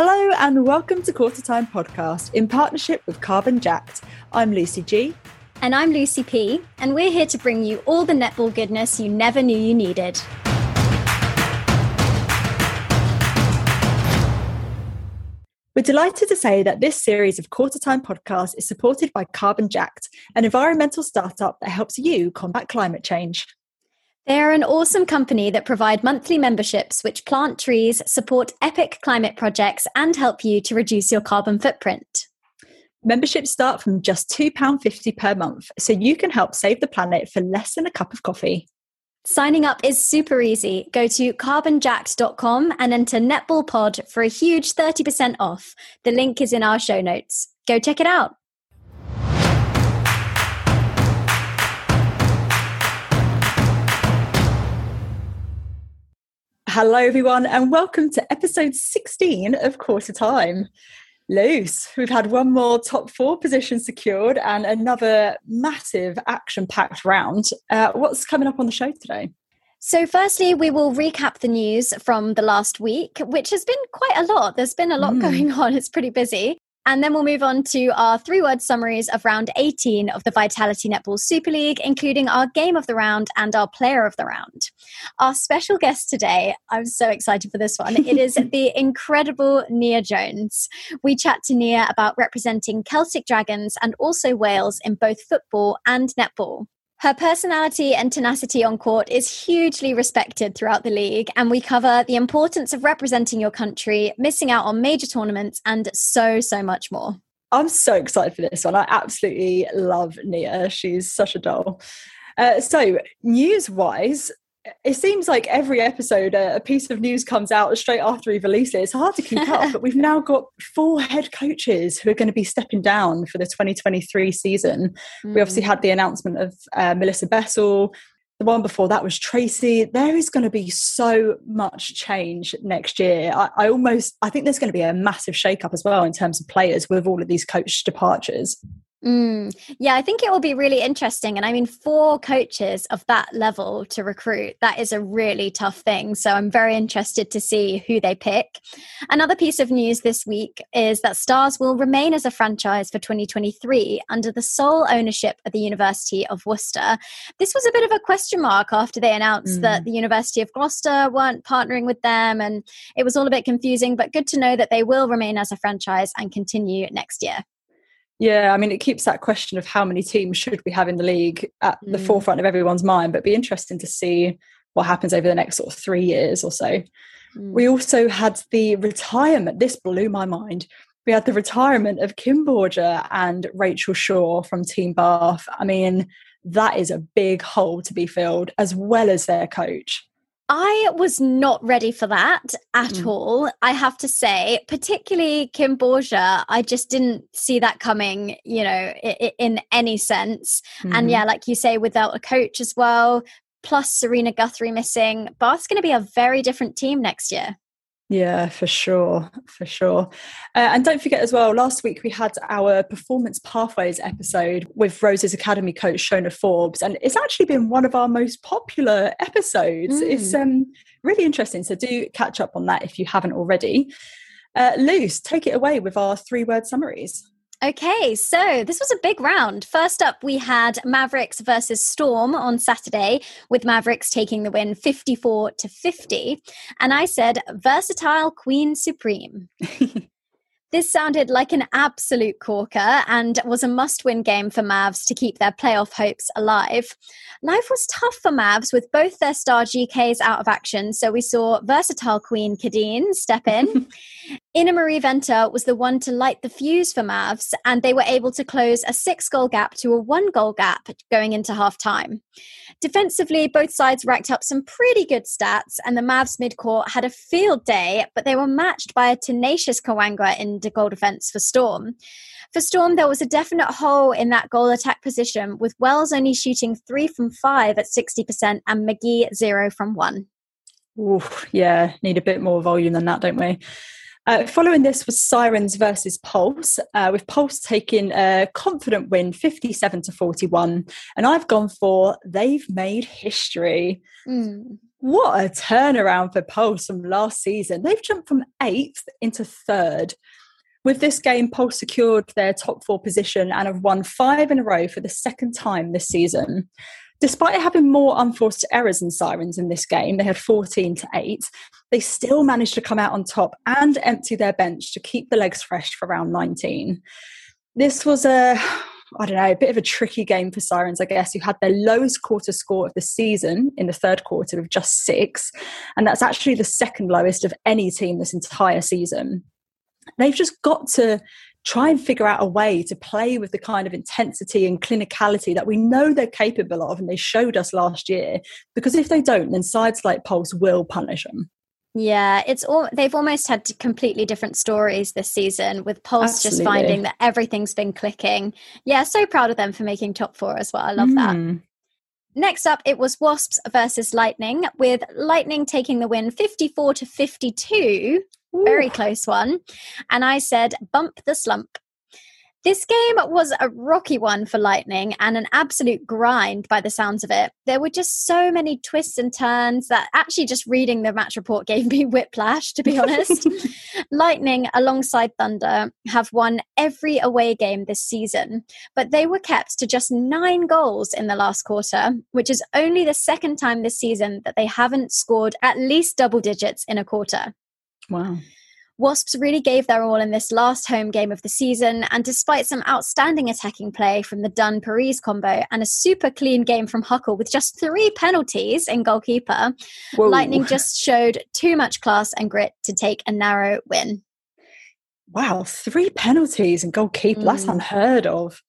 Hello and welcome to Quarter Time Podcast in partnership with Carbon Jacked. I'm Lucy G. And I'm Lucy P. And we're here to bring you all the netball goodness you never knew you needed. We're delighted to say that this series of Quarter Time Podcasts is supported by Carbon Jacked, an environmental startup that helps you combat climate change. They are an awesome company that provide monthly memberships which plant trees, support epic climate projects, and help you to reduce your carbon footprint. Memberships start from just £2.50 per month, so you can help save the planet for less than a cup of coffee. Signing up is super easy. Go to carbonjacked.com and enter netballpod for a huge 30% off. The link is in our show notes. Go check it out. Hello, everyone, and welcome to episode 16 of Quarter Time. Loose, we've had one more top four position secured and another massive action packed round. Uh, what's coming up on the show today? So, firstly, we will recap the news from the last week, which has been quite a lot. There's been a lot mm. going on, it's pretty busy. And then we'll move on to our three word summaries of round 18 of the Vitality Netball Super League, including our game of the round and our player of the round. Our special guest today, I'm so excited for this one. It is the incredible Nia Jones. We chat to Nia about representing Celtic Dragons and also Wales in both football and netball. Her personality and tenacity on court is hugely respected throughout the league, and we cover the importance of representing your country, missing out on major tournaments, and so, so much more. I'm so excited for this one. I absolutely love Nia. She's such a doll. Uh, so, news wise, it seems like every episode uh, a piece of news comes out straight after we release it. It's hard to keep up, but we've now got four head coaches who are going to be stepping down for the 2023 season. Mm. We obviously had the announcement of uh, Melissa Bessell. The one before that was Tracy. There is going to be so much change next year. I, I almost, I think there's going to be a massive shake-up as well in terms of players with all of these coach departures. Mm, yeah, I think it will be really interesting. And I mean, four coaches of that level to recruit, that is a really tough thing. So I'm very interested to see who they pick. Another piece of news this week is that Stars will remain as a franchise for 2023 under the sole ownership of the University of Worcester. This was a bit of a question mark after they announced mm. that the University of Gloucester weren't partnering with them. And it was all a bit confusing, but good to know that they will remain as a franchise and continue next year. Yeah, I mean, it keeps that question of how many teams should we have in the league at mm. the forefront of everyone's mind, but be interesting to see what happens over the next sort of three years or so. Mm. We also had the retirement, this blew my mind. We had the retirement of Kim Borger and Rachel Shaw from Team Bath. I mean, that is a big hole to be filled, as well as their coach. I was not ready for that at mm. all. I have to say, particularly Kim Borger, I just didn't see that coming, you know, in, in any sense. Mm. And mm-hmm. yeah, like you say, without a coach as well, plus Serena Guthrie missing, Bath's going to be a very different team next year. Yeah, for sure, for sure. Uh, and don't forget as well, last week we had our Performance Pathways episode with Rose's Academy coach Shona Forbes, and it's actually been one of our most popular episodes. Mm. It's um, really interesting, so do catch up on that if you haven't already. Uh, Luce, take it away with our three word summaries. Okay, so this was a big round. First up, we had Mavericks versus Storm on Saturday, with Mavericks taking the win 54 to 50. And I said, versatile Queen Supreme. This sounded like an absolute corker and was a must win game for Mavs to keep their playoff hopes alive. Life was tough for Mavs with both their star GKs out of action, so we saw versatile queen Kadeen step in. Ine-Mari Venter was the one to light the fuse for Mavs, and they were able to close a six goal gap to a one goal gap going into half time. Defensively, both sides racked up some pretty good stats, and the Mavs midcourt had a field day, but they were matched by a tenacious Kawangwa in the goal defense for Storm. For Storm, there was a definite hole in that goal attack position, with Wells only shooting three from five at 60% and McGee zero from one. Ooh, yeah, need a bit more volume than that, don't we? Uh, following this was Sirens versus Pulse, uh, with Pulse taking a confident win 57 to 41. And I've gone for they've made history. Mm. What a turnaround for Pulse from last season. They've jumped from eighth into third. With this game, Pulse secured their top four position and have won five in a row for the second time this season. Despite having more unforced errors and sirens in this game, they had 14 to 8, they still managed to come out on top and empty their bench to keep the legs fresh for round 19. This was a I don't know, a bit of a tricky game for Sirens, I guess, who had their lowest quarter score of the season in the third quarter of just six. And that's actually the second lowest of any team this entire season. They've just got to try and figure out a way to play with the kind of intensity and clinicality that we know they're capable of and they showed us last year. Because if they don't, then sides like Pulse will punish them. Yeah, it's all they've almost had completely different stories this season with Pulse Absolutely. just finding that everything's been clicking. Yeah, so proud of them for making top four as well. I love mm. that. Next up, it was Wasps versus Lightning, with Lightning taking the win 54 to 52. Ooh. Very close one. And I said, bump the slump. This game was a rocky one for Lightning and an absolute grind by the sounds of it. There were just so many twists and turns that actually just reading the match report gave me whiplash, to be honest. Lightning, alongside Thunder, have won every away game this season, but they were kept to just nine goals in the last quarter, which is only the second time this season that they haven't scored at least double digits in a quarter. Wow. Wasps really gave their all in this last home game of the season, and despite some outstanding attacking play from the Dunn Paris combo and a super clean game from Huckle with just three penalties in goalkeeper, Whoa. Lightning just showed too much class and grit to take a narrow win. Wow, three penalties and goalkeeper, mm. that's unheard of.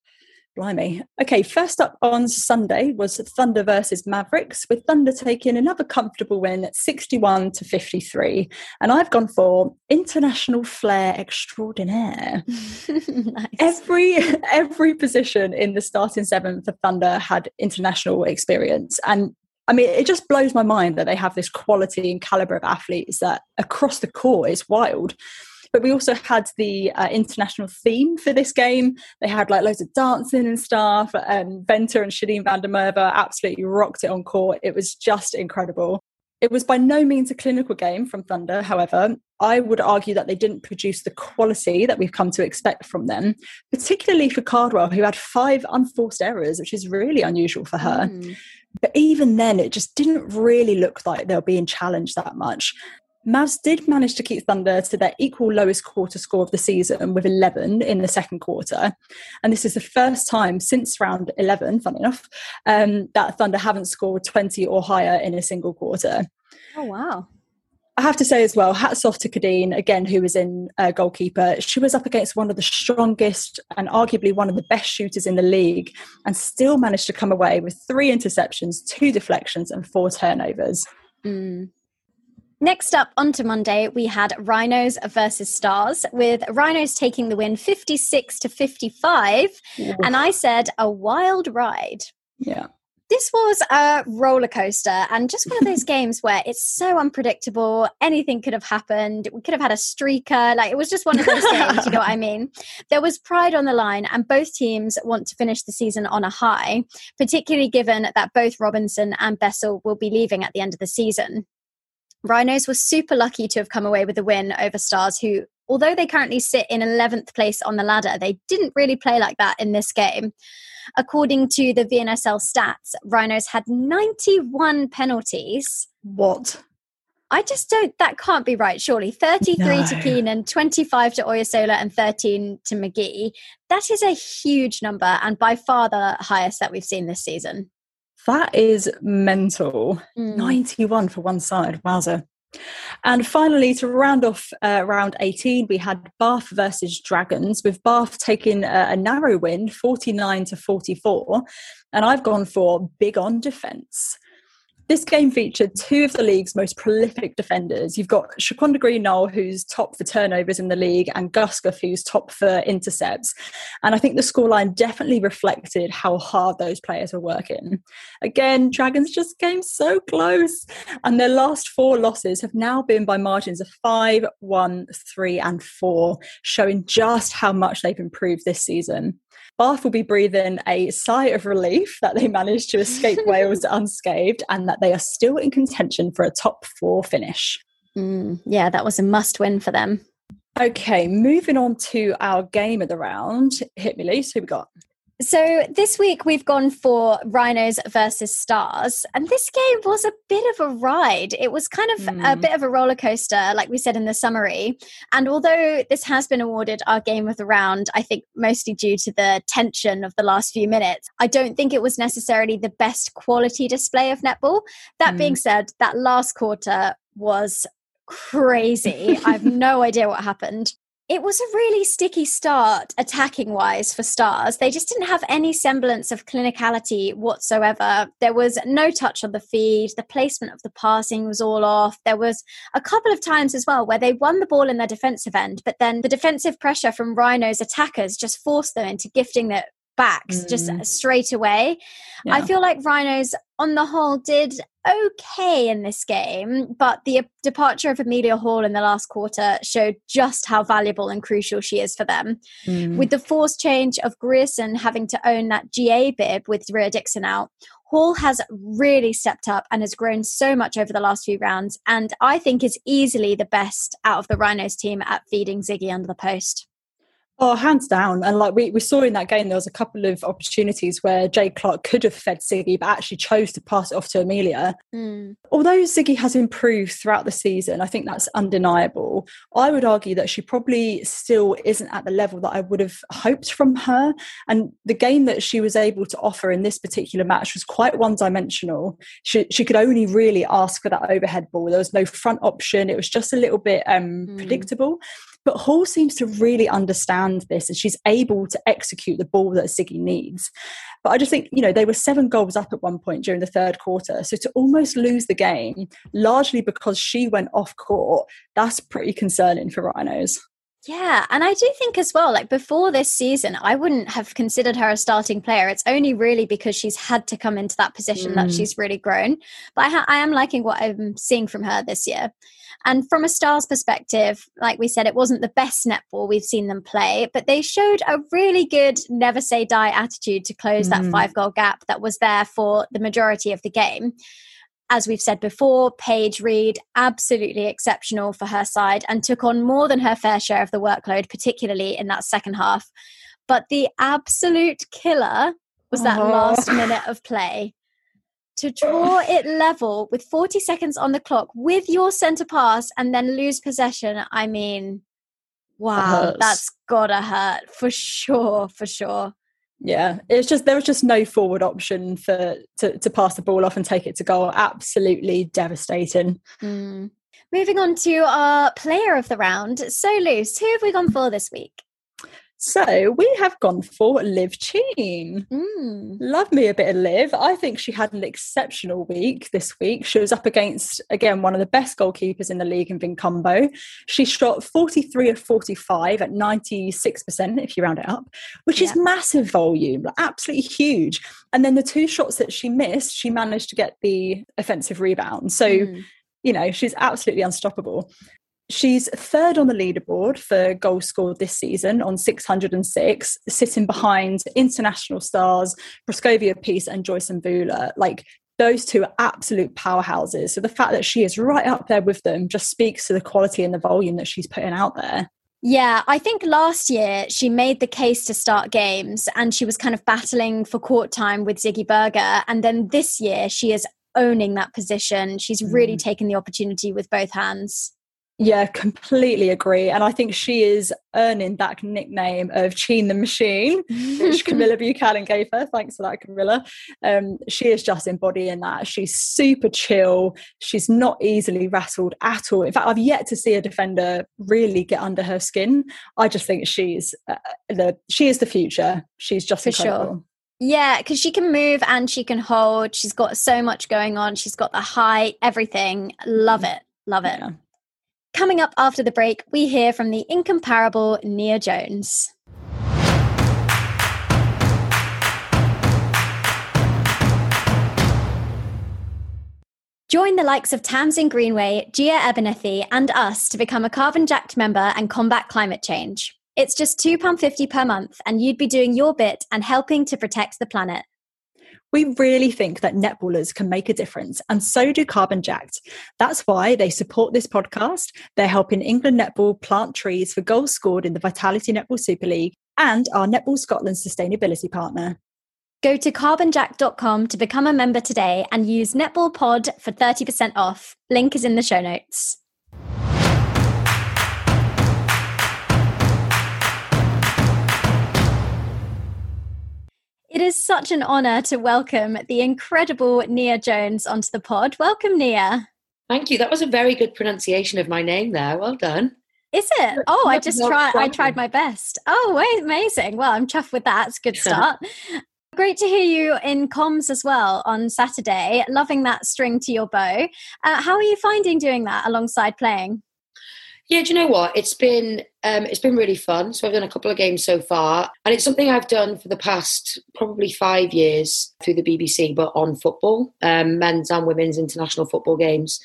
Blimey. Okay, first up on Sunday was Thunder versus Mavericks, with Thunder taking another comfortable win at 61 to 53. And I've gone for international flair extraordinaire. nice. Every every position in the starting seven for Thunder had international experience. And I mean, it just blows my mind that they have this quality and caliber of athletes that across the court is wild. But we also had the uh, international theme for this game. They had like loads of dancing and stuff. And Venter and Shadine van der Merwe absolutely rocked it on court. It was just incredible. It was by no means a clinical game from Thunder, however. I would argue that they didn't produce the quality that we've come to expect from them, particularly for Cardwell, who had five unforced errors, which is really unusual for her. Mm. But even then, it just didn't really look like they were being challenged that much. Mavs did manage to keep Thunder to their equal lowest quarter score of the season with 11 in the second quarter. And this is the first time since round 11, funny enough, um, that Thunder haven't scored 20 or higher in a single quarter. Oh, wow. I have to say as well, hats off to Kadeen, again, who was in uh, goalkeeper. She was up against one of the strongest and arguably one of the best shooters in the league and still managed to come away with three interceptions, two deflections, and four turnovers. Mm. Next up, onto Monday, we had Rhinos versus Stars, with Rhinos taking the win 56 to 55. And I said, a wild ride. Yeah. This was a roller coaster and just one of those games where it's so unpredictable. Anything could have happened. We could have had a streaker. Like it was just one of those games, you know what I mean? There was pride on the line, and both teams want to finish the season on a high, particularly given that both Robinson and Bessell will be leaving at the end of the season. Rhinos were super lucky to have come away with a win over Stars, who, although they currently sit in 11th place on the ladder, they didn't really play like that in this game. According to the VNSL stats, Rhinos had 91 penalties. What? I just don't, that can't be right, surely. 33 no. to Keenan, 25 to Oyesola, and 13 to McGee. That is a huge number and by far the highest that we've seen this season. That is mental. Mm. 91 for one side. Wowzer. And finally, to round off uh, round 18, we had Bath versus Dragons, with Bath taking a, a narrow win, 49 to 44. And I've gone for big on defence. This game featured two of the league's most prolific defenders. You've got Shaquanda Greene-Noel, who's top for turnovers in the league, and Guskov, who's top for intercepts. And I think the scoreline definitely reflected how hard those players were working. Again, Dragons just came so close. And their last four losses have now been by margins of 5, 1, 3, and 4, showing just how much they've improved this season. Bath will be breathing a sigh of relief that they managed to escape Wales unscathed and that they are still in contention for a top four finish. Mm, yeah, that was a must win for them. Okay, moving on to our game of the round. Hit me, Lise. Who we got? So this week we've gone for Rhinos versus Stars, and this game was a bit of a ride. It was kind of mm. a hmm. bit of a roller coaster, like we said in the summary. And although this has been awarded our game of the round, I think mostly due to the tension of the last few minutes, I don't think it was necessarily the best quality display of netball. That mm. being said, that last quarter was crazy. I have no idea what happened it was a really sticky start attacking wise for stars. They just didn't have any semblance of clinicality whatsoever. There was no touch on the feed. The placement of the passing was all off. There was a couple of times as well where they won the ball in their defensive end but then the defensive pressure from rhinos attackers just forced them into gifting it backs mm. just straight away. Yeah. I feel like Rhinos, on the whole, did okay in this game, but the departure of Amelia Hall in the last quarter showed just how valuable and crucial she is for them. Mm. With the force change of Grierson having to own that GA bib with Rhea Dixon out, Hall has really stepped up and has grown so much over the last few rounds, and I think is easily the best out of the Rhinos team at feeding Sigi under the post. Oh, hands down. And like we, we saw in that game, there was a couple of opportunities where Jade Clarke could have fed Sigi, but actually chose to pass it off to Amelia. Mm. Although Sigi has improved throughout the season, I think that's undeniable. I would argue that she probably still isn't at the level that I would have hoped from her. And the game that she was able to offer in this particular match was quite one dimensional. She, she could only really ask for that overhead ball. There was no front option. It was just a little bit um, mm. predictable. But Hall seems to really understand this and she's able to execute the ball that Sigi needs. But I just think, you know, they were seven goals up at one point during the third quarter. So to almost lose the game, largely because she went off court, that's pretty concerning for Rhinos. Yeah, and I do think as well, like before this season, I wouldn't have considered her a starting player. It's only really because she's had to come into that position mm. that she's really grown. But I, ha- I am liking what I'm seeing from her this year. And from a Stars perspective, like we said, it wasn't the best netball we've seen them play, but they showed a really good never say die attitude to close mm. that five goal gap that was there for the majority of the game as we've said before, Paige Reed, absolutely exceptional for her side and took on more than her fair share of the workload, particularly in that second half. But the absolute killer was that uh-huh. last minute of play. To draw it level with 40 seconds on the clock with your centre pass and then lose possession, I mean, wow, that that's gotta hurt for sure, for sure. Yeah it's just there was just no forward option for to, to pass the ball off and take it to goal. Absolutely devastating. Mm. moving on to our player of the round so loose who have we gone for this week so we have gone for Liv Tchine. Mm. Love me a bit of Liv. I think she had an exceptional week this week. She was up against, again, one of the best goalkeepers in the league in Vinkhumbo. She shot 43 of 45 at 96%, if you round it up, which yeah. is massive volume, absolutely huge. And then the two shots that she missed, she managed to get the offensive rebound. So, mm you know, she's absolutely unstoppable. She's third on the leaderboard for goals scored this season on 606, sitting behind international stars Proscovia Peace and Joyce Mvula. Like those two are absolute powerhouses. So the fact that she is right up there with them just speaks to the quality and the volume that she's putting out there. Yeah, I think last year she made the case to start games and she was kind of battling for court time with Sigi Burger. And then this year she is owning that position. She's really mm. taken the opportunity with both hands. Yeah, completely agree. And I think she is earning that nickname of Tchine the Machine, which Camilla Buchanan gave her. Thanks for that, Camilla. Um, she is just embodying that. She's super chill. She's not easily rattled at all. In fact, I've yet to see a defender really get under her skin. I just think she's uh, the she is the future. She's just for incredible. sure. Yeah, because she can move and she can hold. She's got so much going on. She's got the height, everything. Love it. Love it. Yeah. Coming up after the break, we hear from the incomparable Nia Jones. Join the likes of Tamsin Greenway, Gia Ebenethi, and us to become a carbon jacked member and combat climate change. It's just £2.50 per month, and you'd be doing your bit and helping to protect the planet. We really think that netballers can make a difference, and so do Carbon Jacked. That's why they support this podcast. They're helping England Netball plant trees for goals scored in the Vitality Netball Super League and our Netball Scotland sustainability partner. Go to carbonjack.com to become a member today and use Netball Pod for 30% off. Link is in the show notes. It is such an honour to welcome the incredible Nia Jones onto the pod. Welcome, Nia. Thank you. That was a very good pronunciation of my name there. Well done. Is it? Oh, I just tried. I tried my best. Oh, wait, amazing. Well, I'm chuffed with that. It's a good start. Great to hear you in comms as well on Saturday. Loving that string to your bow. Uh, how are you finding doing that alongside playing? Yeah, do you know what? It's been um, it's been really fun. So I've done a couple of games so far, and it's something I've done for the past probably five years through the BBC, but on football, um, men's and women's international football games,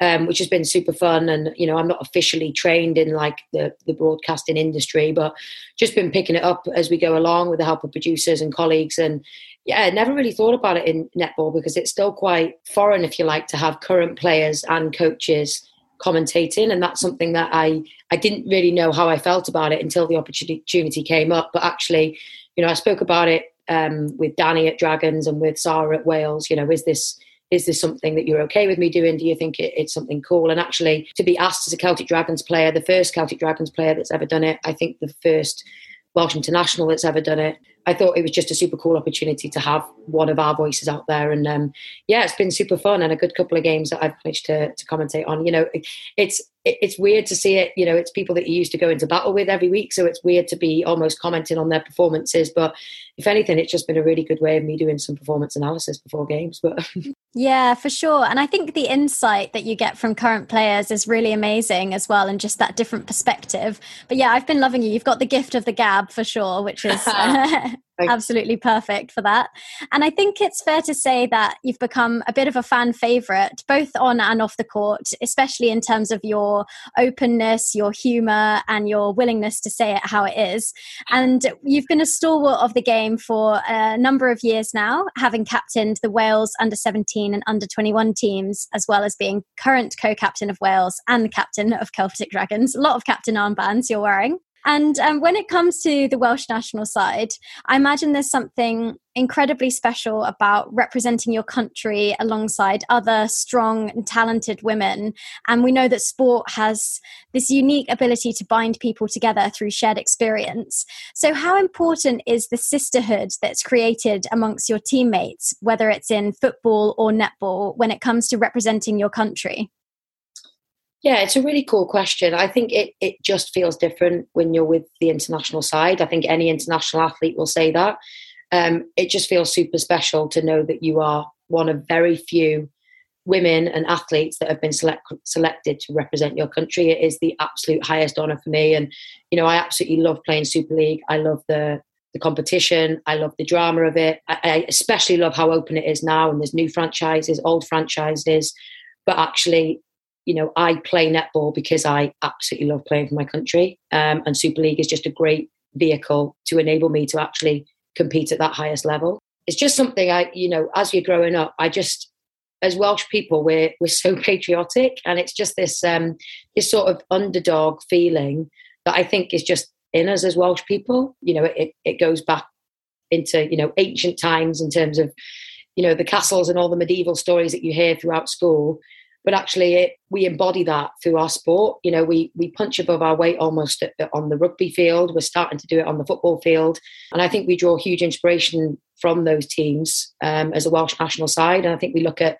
um, which has been super fun. And you know, I'm not officially trained in like the the broadcasting industry, but just been picking it up as we go along with the help of producers and colleagues. And yeah, never really thought about it in netball because it's still quite foreign, if you like, to have current players and coaches commentating and that's something that I I didn't really know how I felt about it until the opportunity came up. But actually you know I spoke about it um, with Danny at Dragons and with Sarah at Wales you know is this is this something that you're okay with me doing? Do you think it, it's something cool? And actually to be asked as a Celtic Dragons player the first Celtic Dragons player that's ever done it I think the first Welsh international that's ever done it I thought it was just a super cool opportunity to have one of our voices out there. And um, yeah, it's been super fun and a good couple of games that I've managed to, to commentate on. You know, it's it's weird to see it. You know, it's people that you used to go into battle with every week, so it's weird to be almost commenting on their performances. But if anything, it's just been a really good way of me doing some performance analysis before games. But yeah, for sure. And I think the insight that you get from current players is really amazing as well, and just that different perspective. But yeah, I've been loving you. You've got the gift of the gab for sure, which is. absolutely perfect for that. And I think it's fair to say that you've become a bit of a fan favorite, both on and off the court, especially in terms of your openness, your humor, and your willingness to say it how it is. And you've been a stalwart of the game for a number of years now, having captained the Wales under 17 and under 21 teams, as well as being current co captain of Wales and captain of Celtic Dragons. A lot of captain armbands you're wearing. And um, when it comes to the Welsh national side, I imagine there's something incredibly special about representing your country alongside other strong and talented women. And we know that sport has this unique ability to bind people together through shared experience. So, how important is the sisterhood that's created amongst your teammates, whether it's in football or netball, when it comes to representing your country? Yeah, it's a really cool question. I think it, it just feels different when you're with the international side. I think any international athlete will say that. Um, it just feels super special to know that you are one of very few women and athletes that have been select, selected to represent your country. It is the absolute highest honour for me. And, you know, I absolutely love playing Super League. I love the the competition. I love the drama of it. I, I especially love how open it is now and there's new franchises, old franchises. But actually, you know, I play netball because I absolutely love playing for my country. Um, and Super League is just a great vehicle to enable me to actually compete at that highest level. It's just something I, you know, as you're growing up, I just, as Welsh people, we're we're so patriotic, and it's just this um, this sort of underdog feeling that I think is just in us as Welsh people. You know, it it goes back into you know ancient times in terms of you know the castles and all the medieval stories that you hear throughout school but actually it, we embody that through our sport. You know we we punch above our weight almost at, on the rugby field. We're starting to do it on the football field. And i think we draw huge inspiration from those teams um, as a welsh national side. And i think we look at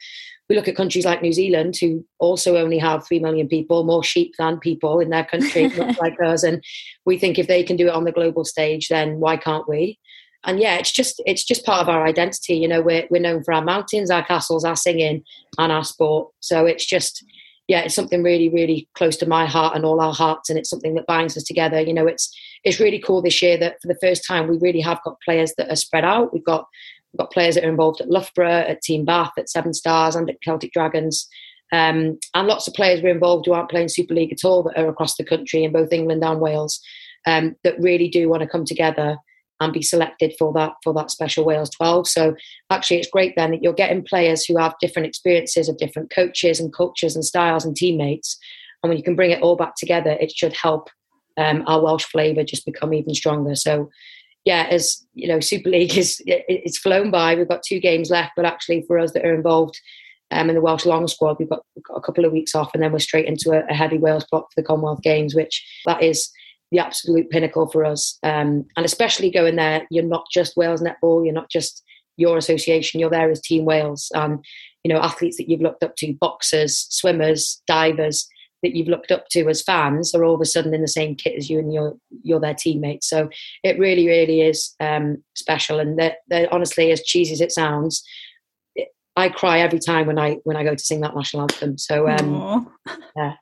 we look at countries like New Zealand, who also only have three million people, more sheep than people in their country, like us, and we think if they can do it on the global stage, then why can't we? And yeah, it's just it's just part of our identity. You know, we're we're known for our mountains, our castles, our singing, and our sport. So it's just yeah, it's something really really close to my heart and all our hearts, and it's something that binds us together. You know, it's it's really cool this year that for the first time we really have got players that are spread out. We've got we've got players that are involved at Loughborough, at Team Bath, at Severn Stars, and at Celtic Dragons. Um, and lots of players were involved who aren't playing Super League at all that are across the country in both England and Wales. um, that really do want to come together and be selected for that for that special Wales 12. So actually it's great then that you're getting players who have different experiences of different coaches and cultures and styles and teammates. And when you can bring it all back together, it should help um, our Welsh flavour just become even stronger. So yeah, as you know, Super League is it's flown by. We've got two games left, but actually for us that are involved um, in the Welsh long squad, we've got, we've got, a couple of weeks off, and then we're straight into a, a heavy Wales block for the Commonwealth Games, which that is the absolute pinnacle for us. Um, and especially going there, you're not just Wales netball, you're not just your association, you're there as Team Wales. And, you know, athletes that you've looked up to, boxers, swimmers, divers, that you've looked up to as fans are all of a sudden in the same kit as you and you're you're their teammates. So it really, really is um, special. And they're, they're, honestly, as cheesy as it sounds, I cry every time when I when I go to sing that national anthem. So um, yeah,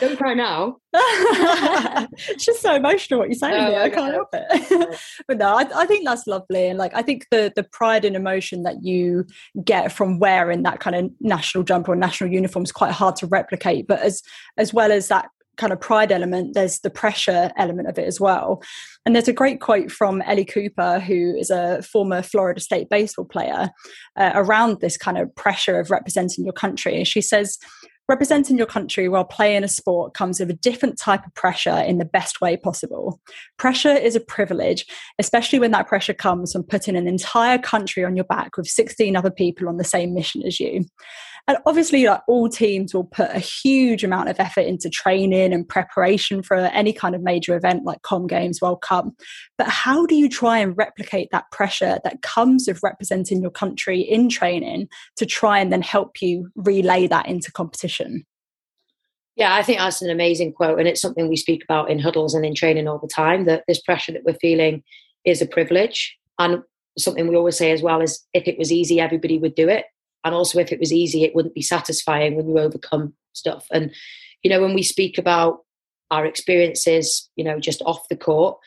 don't cry now. it's just so emotional what you're saying. I, I can't help it. but no, I, I, think that's lovely, and like I think the the pride and emotion that you get from wearing that kind of national jumper or national uniform is quite hard to replicate. But as as well as that kind of pride element, there's the pressure element of it as well. And there's a great quote from Ellie Cooper, who is a former Florida State baseball player, uh, around this kind of pressure of representing your country. She says, Representing your country while playing a sport comes with a different type of pressure in the best way possible. Pressure is a privilege, especially when that pressure comes from putting an entire country on your back with 16 other people on the same mission as you. And obviously, like all teams will put a huge amount of effort into training and preparation for any kind of major event like Com Games, World Cup. But how do you try and replicate that pressure that comes with representing your country in training to try and then help you relay that into competition? Yeah, I think that's an amazing quote. And it's something we speak about in huddles and in training all the time that this pressure that we're feeling is a privilege. And something we always say as well is if it was easy, everybody would do it and also if it was easy it wouldn't be satisfying when you overcome stuff and you know when we speak about our experiences you know just off the court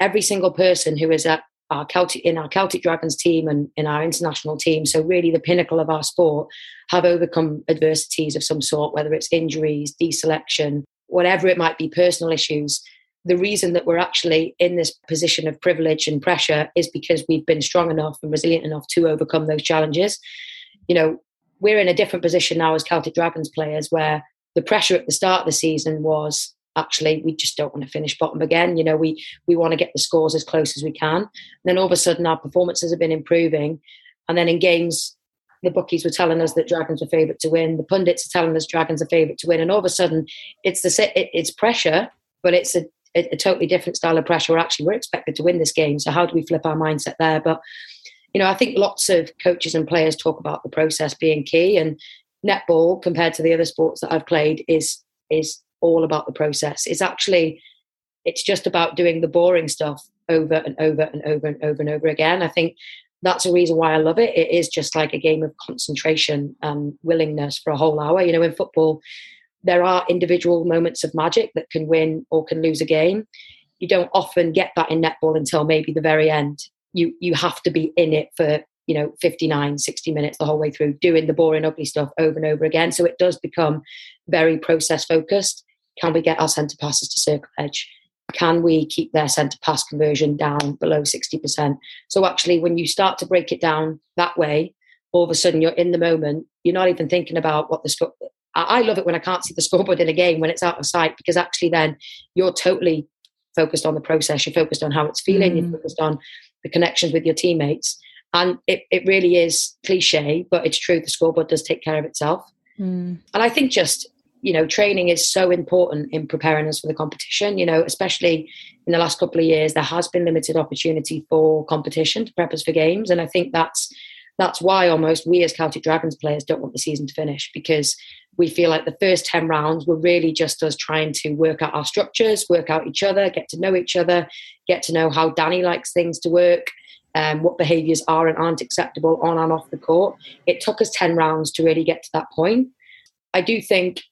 every single person who is at our Celtic in our Celtic Dragons team and in our international team, so really the pinnacle of our sport, have overcome adversities of some sort, whether it's injuries, deselection, whatever it might be, personal issues. The reason that we're actually in this position of privilege and pressure is because we've been strong enough and resilient enough to overcome those challenges you know, we're in a different position now as Celtic Dragons players where the pressure at the start of the season was actually we just don't want to finish bottom again. You know, we we want to get the scores as close as we can. And then all of a sudden our performances have been improving. And then in games, the bookies were telling us that Dragons were favourite to win. The pundits are telling us Dragons are favourite to win. And all of a sudden, it's the it, it's pressure, but it's a, a, totally different style of pressure. Actually, we're expected to win this game. So how do we flip our mindset there? But you know, I think lots of coaches and players talk about the process being key, and netball compared to the other sports that I've played is is all about the process. It's actually it's just about doing the boring stuff over and over and over and over and over again. I think that's a reason why I love it. It is just like a game of concentration and willingness for a whole hour. You know, in football, there are individual moments of magic that can win or can lose a game. You don't often get that in netball until maybe the very end you you have to be in it for you know 59 60 minutes the whole way through doing the boring ugly stuff over and over again. So it does become very process focused. Can we get our centre passes to circle edge? Can we keep their centre pass conversion down below 60% so actually when you start to break it down that way all of a sudden you're in the moment you're not even thinking about what the score I love it when I can't see the scoreboard in a game when it's out of sight because actually then you're totally focused on the process, you're focused on how it's feeling, mm. you're focused on the connections with your teammates. And it, it really is cliche, but it's true. The scoreboard does take care of itself. Mm. And I think just, you know, training is so important in preparing us for the competition. You know, especially in the last couple of years, there has been limited opportunity for competition to prep us for games. And I think that's that's why almost we as Celtic Dragons players don't want the season to finish because we feel like the first 10 rounds were really just us trying to work out our structures, work out each other, get to know each other, get to know how Danny likes things to work, um, what behaviours are and aren't acceptable on and off the court. It took us 10 rounds to really get to that point. I do think,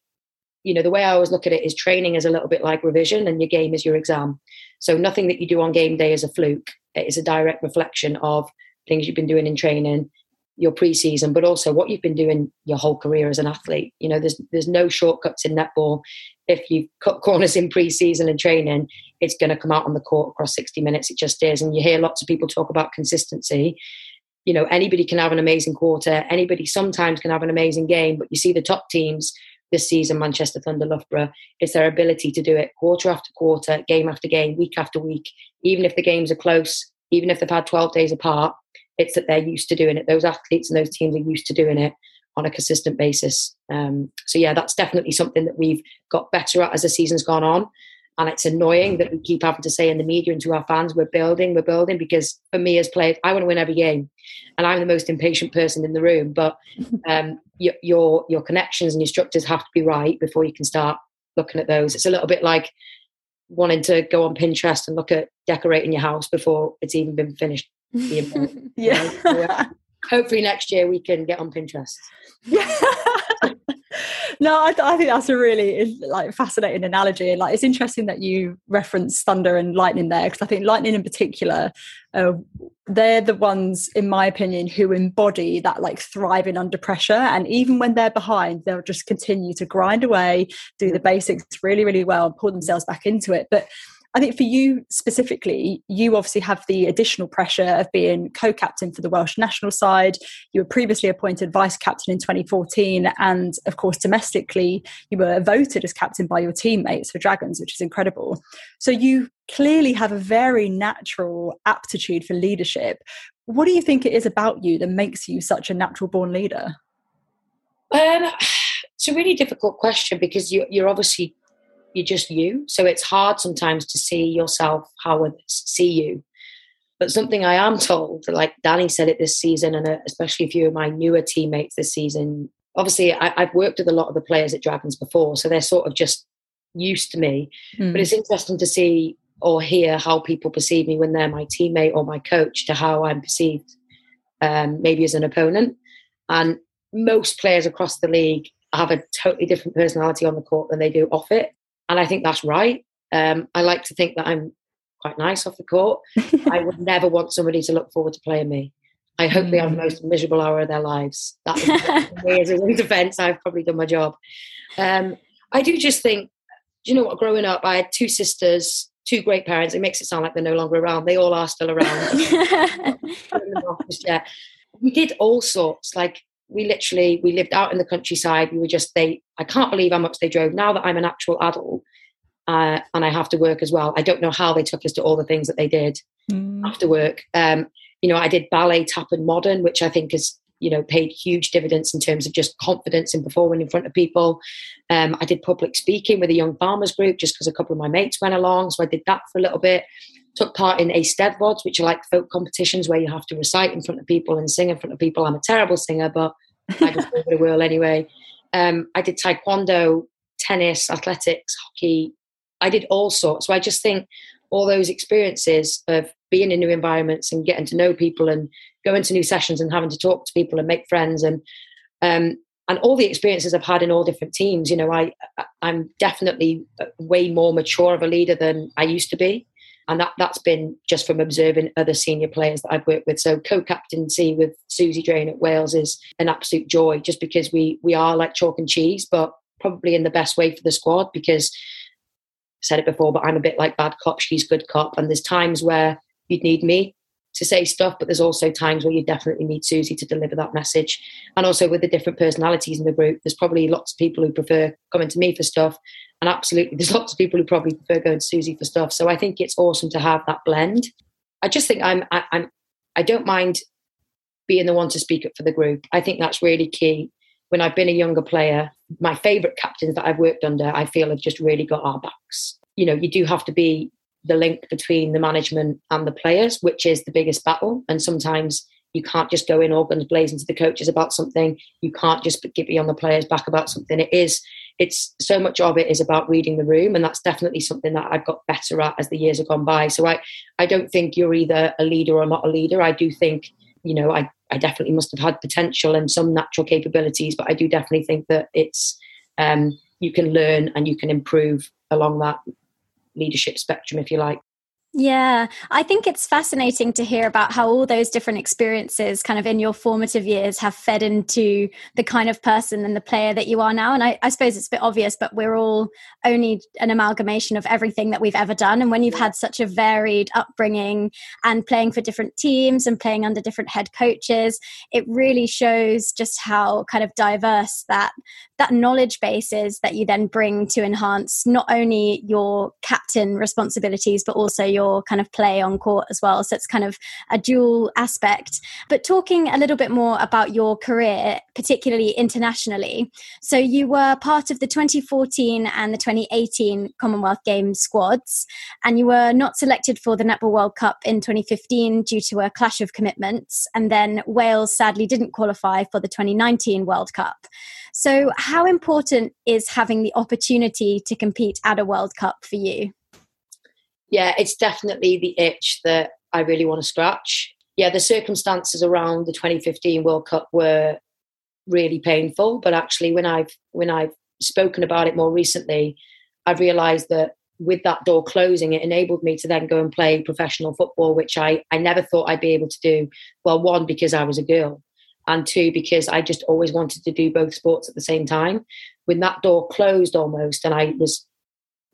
you know, the way I always look at it is training is a little bit like revision and your game is your exam. So nothing that you do on game day is a fluke. It is a direct reflection of things you've been doing in training your preseason, but also what you've been doing your whole career as an athlete. You know, there's there's no shortcuts in netball. If you cut corners in preseason and training, it's going to come out on the court across 60 minutes. It just is. And you hear lots of people talk about consistency. You know, anybody can have an amazing quarter. Anybody sometimes can have an amazing game. But you see the top teams this season, Manchester Thunder, Loughborough, it's their ability to do it quarter after quarter, game after game, week after week, even if the games are close, even if they've had 12 days apart it's that they're used to doing it. Those athletes and those teams are used to doing it on a consistent basis. Um, so yeah, that's definitely something that we've got better at as the season's gone on. And it's annoying that we keep having to say in the media and to our fans, we're building, we're building, because for me as players, I want to win every game. And I'm the most impatient person in the room. But um, your, your, your connections and your structures have to be right before you can start looking at those. It's a little bit like wanting to go on Pinterest and look at decorating your house before it's even been finished yeah. So, hopefully next year we can get on Pinterest. Yeah. no, I, I, think that's a really like fascinating analogy. Like it's interesting that you reference thunder and lightning there because I think lightning in particular, uh, they're the ones, in my opinion, who embody that like thriving under pressure. And even when they're behind, they'll just continue to grind away, do the basics really, really well, and pull themselves back into it. But I think for you specifically, you obviously have the additional pressure of being co captain for the Welsh national side. You were previously appointed vice captain in 2014. And of course, domestically, you were voted as captain by your teammates for Dragons, which is incredible. So you clearly have a very natural aptitude for leadership. What do you think it is about you that makes you such a natural born leader? Um, it's a really difficult question because you, you're obviously you're just you. So it's hard sometimes to see yourself how others see you. But something I am told, like Danny said it this season, and uh, especially a few of my newer teammates this season. Obviously, I, have worked with a lot of the players at Dragons before, so they're sort of just used to me. Mm. But it's interesting to see or hear how people perceive me when they're my teammate or my coach to how I'm perceived, um, maybe as an opponent. And most players across the league have a totally different personality on the court than they do off it and I think that's right. Um, I like to think that I'm quite nice off the court. I would never want somebody to look forward to playing me. I hope mm. they have the most miserable hour of their lives. That is me as a defence. I've probably done my job. Um, I do just think, you know what? Growing up, I had two sisters, two great parents. It makes it sound like they're no longer around. They all are still around. yeah. we did all sorts. Like we literally we lived out in the countryside. We were just they. I can't believe how much they drove. Now that I'm an actual adult uh, and I have to work as well, I don't know how they took us to all the things that they did mm. after work. Um, you know, I did ballet, tap, and modern, which I think has you know paid huge dividends in terms of just confidence in performing in front of people. Um, I did public speaking with a young farmers group just because a couple of my mates went along, so I did that for a little bit took part in a Eisteddfods, which are like folk competitions where you have to recite in front of people and sing in front of people. I'm a terrible singer, but I just the world anyway. Um, I did taekwondo, tennis, athletics, hockey. I did all sorts. So I just think all those experiences of being in new environments and getting to know people and going to new sessions and having to talk to people and make friends and um, and all the experiences I've had in all different teams. You know, I I'm definitely way more mature of a leader than I used to be and that that's been just from observing other senior players that I've worked with. So co-captaincy with Suzy Drane at Wales is an absolute joy, just because we we are like chalk and cheese, but probably in the best way for the squad. Because I said it before, but I'm a bit like bad cop, she's good cop, and there's times where you'd need me to say stuff, but there's also times where you definitely need Suzy to deliver that message. And also with the different personalities in the group, there's probably lots of people who prefer coming to me for stuff, and absolutely, there's lots of people who probably prefer going to Suzy for stuff. So I think it's awesome to have that blend. I just think I'm, I, I'm, I don't mind being the one to speak up for the group. I think that's really key. When I've been a younger player, my favourite captains that I've worked under, I feel have just really got our backs. You know, you do have to be the link between the management and the players, which is the biggest battle. And sometimes you can't just go in all guns blazing to the coaches about something. You can't just get on the players back about something. It is, it's so much of it is about reading the room, and that's definitely something that I've got better at as the years have gone by. So I, I don't think you're either a leader or not a leader. I do think, you know, I, I definitely must have had potential and some natural capabilities, but I do definitely think that it's, um, you can learn and you can improve along that leadership spectrum, if you like. Yeah, I think it's fascinating to hear about how all those different experiences, kind of in your formative years, have fed into the kind of person and the player that you are now. And I, I, suppose it's a bit obvious, but we're all only an amalgamation of everything that we've ever done. And when you've had such a varied upbringing and playing for different teams and playing under different head coaches, it really shows just how kind of diverse that that knowledge base is that you then bring to enhance not only your captain responsibilities, but also your your kind of play on court as well. So it's kind of a dual aspect. But talking a little bit more about your career, particularly internationally. So you were part of the 2014 and the 2018 Commonwealth Games squads, and you were not selected for the Netball World Cup in 2015 due to a clash of commitments. And then Wales sadly didn't qualify for the 2019 World Cup. So, how important is having the opportunity to compete at a World Cup for you? Yeah, it's definitely the itch that I really want to scratch. Yeah, the circumstances around the 2015 World Cup were really painful, but actually, when I've when I've spoken about it more recently, I've realised that with that door closing, it enabled me to then go and play professional football, which I I never thought I'd be able to do. Well, one because I was a girl, and two because I just always wanted to do both sports at the same time. When that door closed almost, and I was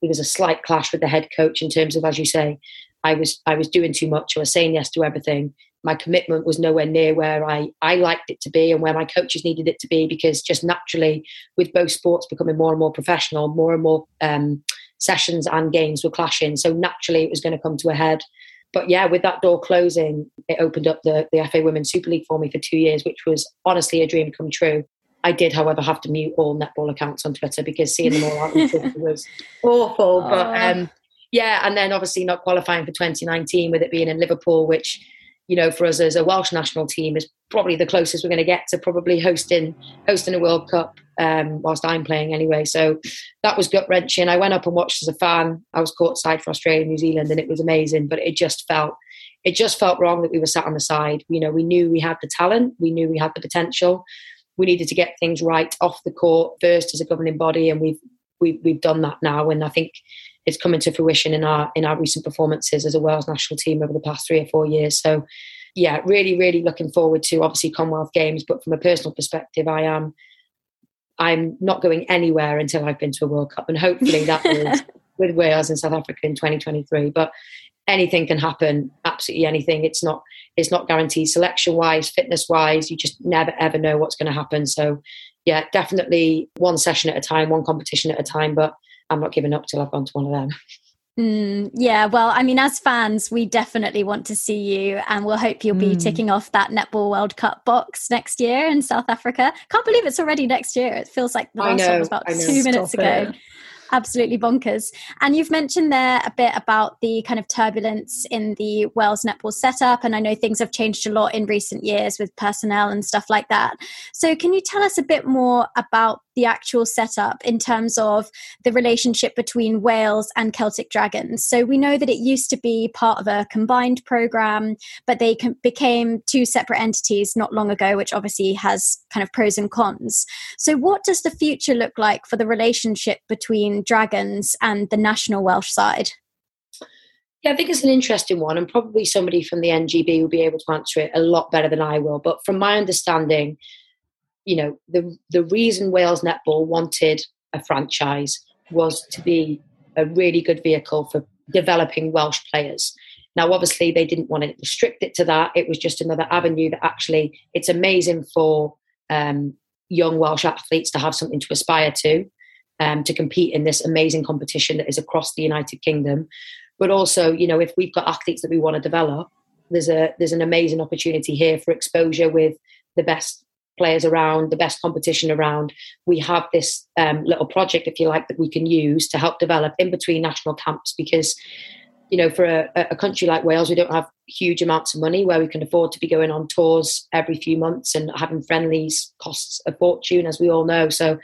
there was a slight clash with the head coach in terms of, as you say, I was I was doing too much. I was saying yes to everything. My commitment was nowhere near where I, I liked it to be and where my coaches needed it to be because just naturally, with both sports becoming more and more professional, more and more um, sessions and games were clashing. So naturally, it was going to come to a head. But yeah, with that door closing, it opened up the, the FA Women's Super League for me for two years, which was honestly a dream come true. I did, however, have to mute all netball accounts on Twitter because seeing them all out was awful. But um, yeah, and then obviously not qualifying for 2019 with it being in Liverpool, which you know for us as a Welsh national team is probably the closest we're going to get to probably hosting hosting a World Cup um, whilst I'm playing anyway. So that was gut wrenching. I went up and watched as a fan. I was courtside for Australia and New Zealand, and it was amazing. But it just felt it just felt wrong that we were sat on the side. You know, we knew we had the talent, we knew we had the potential, we needed to get things right off the court first as a governing body, and we've we've, we've done that now. And I think it's coming to fruition in our in our recent performances as a Wales national team over the past three or four years. So, yeah, really, really looking forward to obviously Commonwealth Games. But from a personal perspective, I am I'm not going anywhere until I've been to a World Cup, and hopefully that is with Wales and South Africa in 2023. But anything can happen absolutely anything it's not it's not guaranteed selection wise fitness wise you just never ever know what's going to happen so yeah definitely one session at a time one competition at a time but i'm not giving up till i've gone to one of them Mm, yeah, well, I mean, as fans, we definitely want to see you, and we'll hope you'll be mm. ticking off that Netball World Cup box next year in South Africa. Can't believe it's already next year. It feels like the last know, one was about two minutes Stop ago. It absolutely bonkers. And you've mentioned there a bit about the kind of turbulence in the Wales netball setup. And I know things have changed a lot in recent years with personnel and stuff like that. So, can you tell us a bit more about the actual setup in terms of the relationship between Wales and Celtic Dragons? So, we know that it used to be part of a combined program, but they became two separate entities not long ago, which obviously has kind of pros and cons. So, what does the future look like for the relationship between Dragons and the national Welsh side? Yeah, I think it's an interesting one, and probably somebody from the NGB will be able to answer it a lot better than I will. But from my understanding, you know, the the reason Wales Netball wanted a franchise was to be a really good vehicle for developing Welsh players. Now, obviously, they didn't want to restrict it to that. It was just another avenue that actually it's amazing for um, young Welsh athletes to have something to aspire to um, to compete in this amazing competition that is across the United Kingdom. But also, you know, if we've got athletes that we want to develop, there's a there's an amazing opportunity here for exposure with the best players around, the best competition around. We have this um, little project, if you like, that we can use to help develop in between national camps because. You know, for a, a country like Wales, we don't have huge amounts of money where we can afford to be going on tours every few months and having friendlies costs a fortune, as we all know. So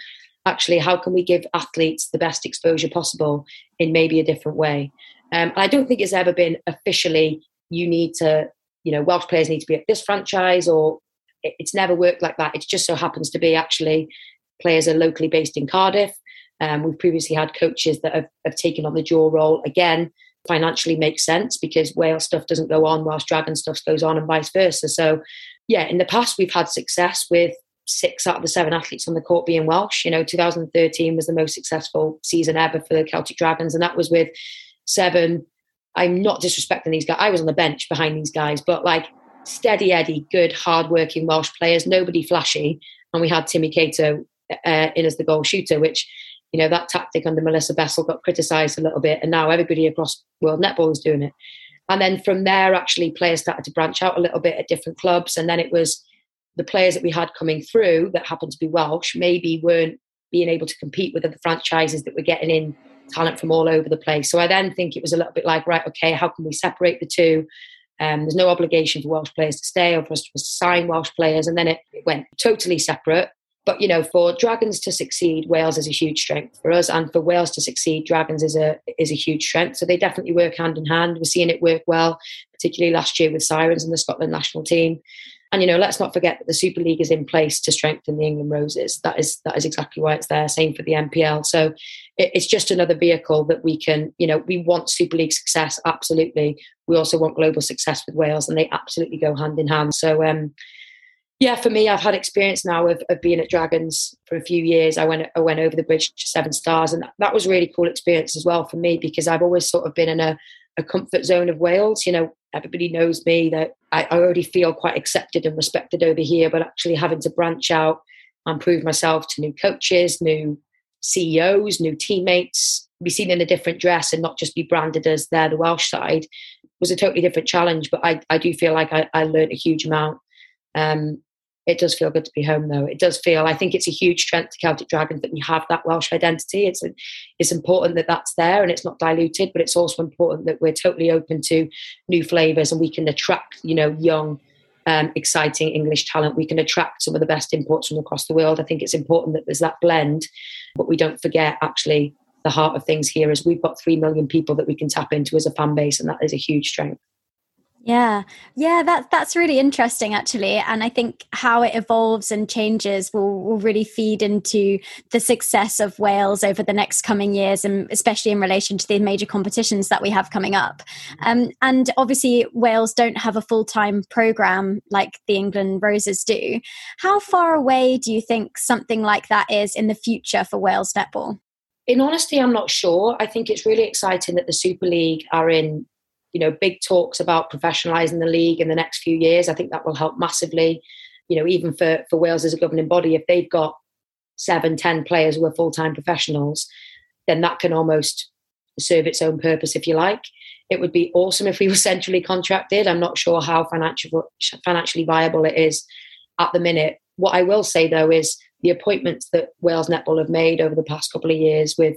actually how can we give athletes the best exposure possible in maybe a different way um, i don't think it's ever been officially you need to you know welsh players need to be at this franchise or it, it's never worked like that it just so happens to be actually players are locally based in cardiff um, we've previously had coaches that have, have taken on the dual role again financially makes sense because Wales stuff doesn't go on whilst Dragon stuff goes on and vice versa. So, yeah, in the past we've had success with six out of the seven athletes on the court being Welsh. You know, 2013 was the most successful season ever for the Celtic Dragons, and that was with seven. I'm not disrespecting these guys. I was on the bench behind these guys, but like steady Eddie, good, hard-working Welsh players, nobody flashy, and we had Timmy Cato uh, in as the goal shooter, which you know that tactic under Melissa Bessell got criticised a little bit, and now everybody across world netball is doing it. And then from there, actually, players started to branch out a little bit at different clubs, and then it was the players that we had coming through that happened to be Welsh maybe weren't being able to compete with other franchises that were getting in talent from all over the place. So I then think it was a little bit like, right, okay, how can we separate the two? Um, there's no obligation for Welsh players to stay or for us to sign Welsh players. And then it, it went totally separate. But you know, for Dragons to succeed, Wales is a huge strength for us, and for Wales to succeed, Dragons is a is a huge strength. So they definitely work hand in hand. We're seeing it work well, particularly last year with Sirens and the Scotland national team. And you know, let's not forget that the Super League is in place to strengthen the England Roses. That is that is exactly why it's there. Same for the NPL. So it, it's just another vehicle that we can. You know, we want Super League success absolutely. We also want global success with Wales, and they absolutely go hand in hand. So. um yeah, for me, I've had experience now of, of being at Dragons for a few years. I went I went over the bridge to Severn Stars, and that was really cool experience as well for me because I've always sort of been in a, a comfort zone of Wales. You know, everybody knows me that I, I already feel quite accepted and respected over here, but actually having to branch out and prove myself to new coaches, new CEOs, new teammates, be seen in a different dress and not just be branded as they're the Welsh side was a totally different challenge. But I, I do feel like I, I learned a huge amount. Um, it does feel good to be home though. It does feel, I think it's a huge strength to Celtic Dragons that we have that Welsh identity. It's, it's important that that's there and it's not diluted, but it's also important that we're totally open to new flavours and we can attract, you know, young, um, exciting English talent. We can attract some of the best imports from across the world. I think it's important that there's that blend, but we don't forget actually the heart of things here is we've got 3 million people that we can tap into as a fan base and that is a huge strength. Yeah, yeah, that that's really interesting actually, and I think how it evolves and changes will will really feed into the success of Wales over the next coming years, and especially in relation to the major competitions that we have coming up. Um, and obviously, Wales don't have a full time program like the England Roses do. How far away do you think something like that is in the future for Wales netball? In honesty, I'm not sure. I think it's really exciting that the Super League are in you know big talks about professionalizing the league in the next few years. I think that will help massively you know even for for wales as a governing body. If they've got seven ten players who are full-time professionals then that can almost serve its own purpose if you like. It would be awesome if we were centrally contracted. I'm not sure how financial, financially viable it is at the minute what i will say though is the appointments that wales netball have made over the past couple of years with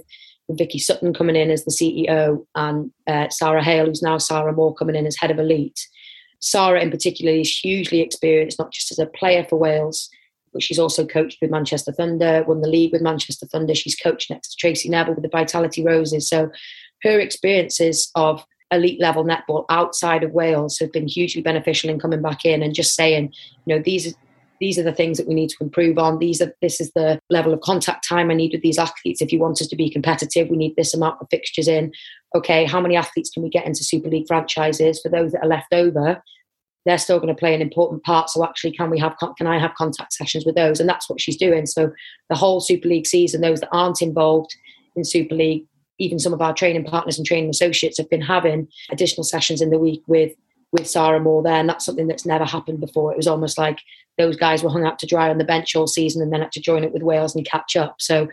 Vicky Sutton coming in as the CEO and uh, Sarah Hale, who's now Sarah Moore, coming in as head of elite. Sarah, in particular, is hugely experienced, not just as a player for Wales, but she's also coached with Manchester Thunder, won the league with Manchester Thunder. She's coached next to Tracey Neville with the Vitality Roses. So her experiences of elite level netball outside of Wales have been hugely beneficial in coming back in and just saying, you know, these these are the things that we need to improve on. These are this is the level of contact time I need with these athletes. If you want us to be competitive, we need this amount of fixtures in. Okay, how many athletes can we get into Super League franchises? For those that are left over, they're still going to play an important part. So actually, can we have can I have contact sessions with those? And that's what she's doing. So the whole Super League season, those that aren't involved in Super League, even some of our training partners and training associates have been having additional sessions in the week with with Sarah Moore there, and that's something that's never happened before. It was almost like those guys were hung out to dry on the bench all season and then had to join it with Wales and catch up. So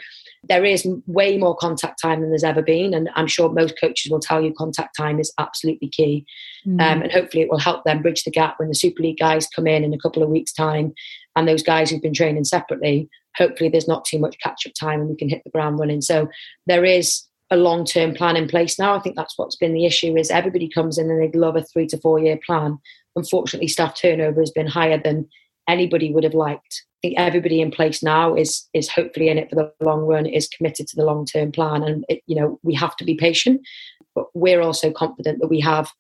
there is way more contact time than there's ever been, and I'm sure most coaches will tell you contact time is absolutely key. Mm. Um, and hopefully, it will help them bridge the gap when the Super League guys come in in a couple of weeks' time, and those guys who've been training separately. Hopefully, there's not too much catch up time, and we can hit the ground running. So there is a long term plan in place now. I think that's what's been the issue is everybody comes in and they love a three to four year plan. Unfortunately, staff turnover has been higher than anybody would have liked. I think everybody in place now is is hopefully in it for the long run, is committed to the long term plan, and it, you know we have to be patient, but we're also confident that we have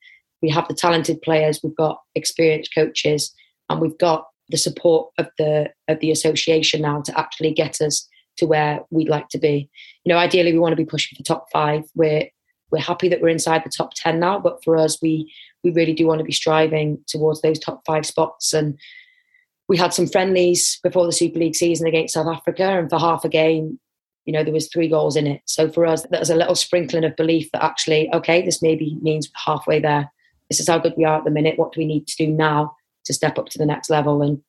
we have the talented players, we've got experienced coaches, and we've got the support of the of the association now to actually get us to where we'd like to be. You know, ideally we want to be pushing for top five. We're we're happy that we're inside the top 10 now, but for us, we, we really do want to be striving towards those top five spots. And we had some friendlies before the Super League season against South Africa, and for half a game, you know, there was three goals in it. So for us, there's a little sprinkling of belief that actually, okay, this maybe means halfway there. This is how good we are at the minute. What do we need to do now to step up to the next level? And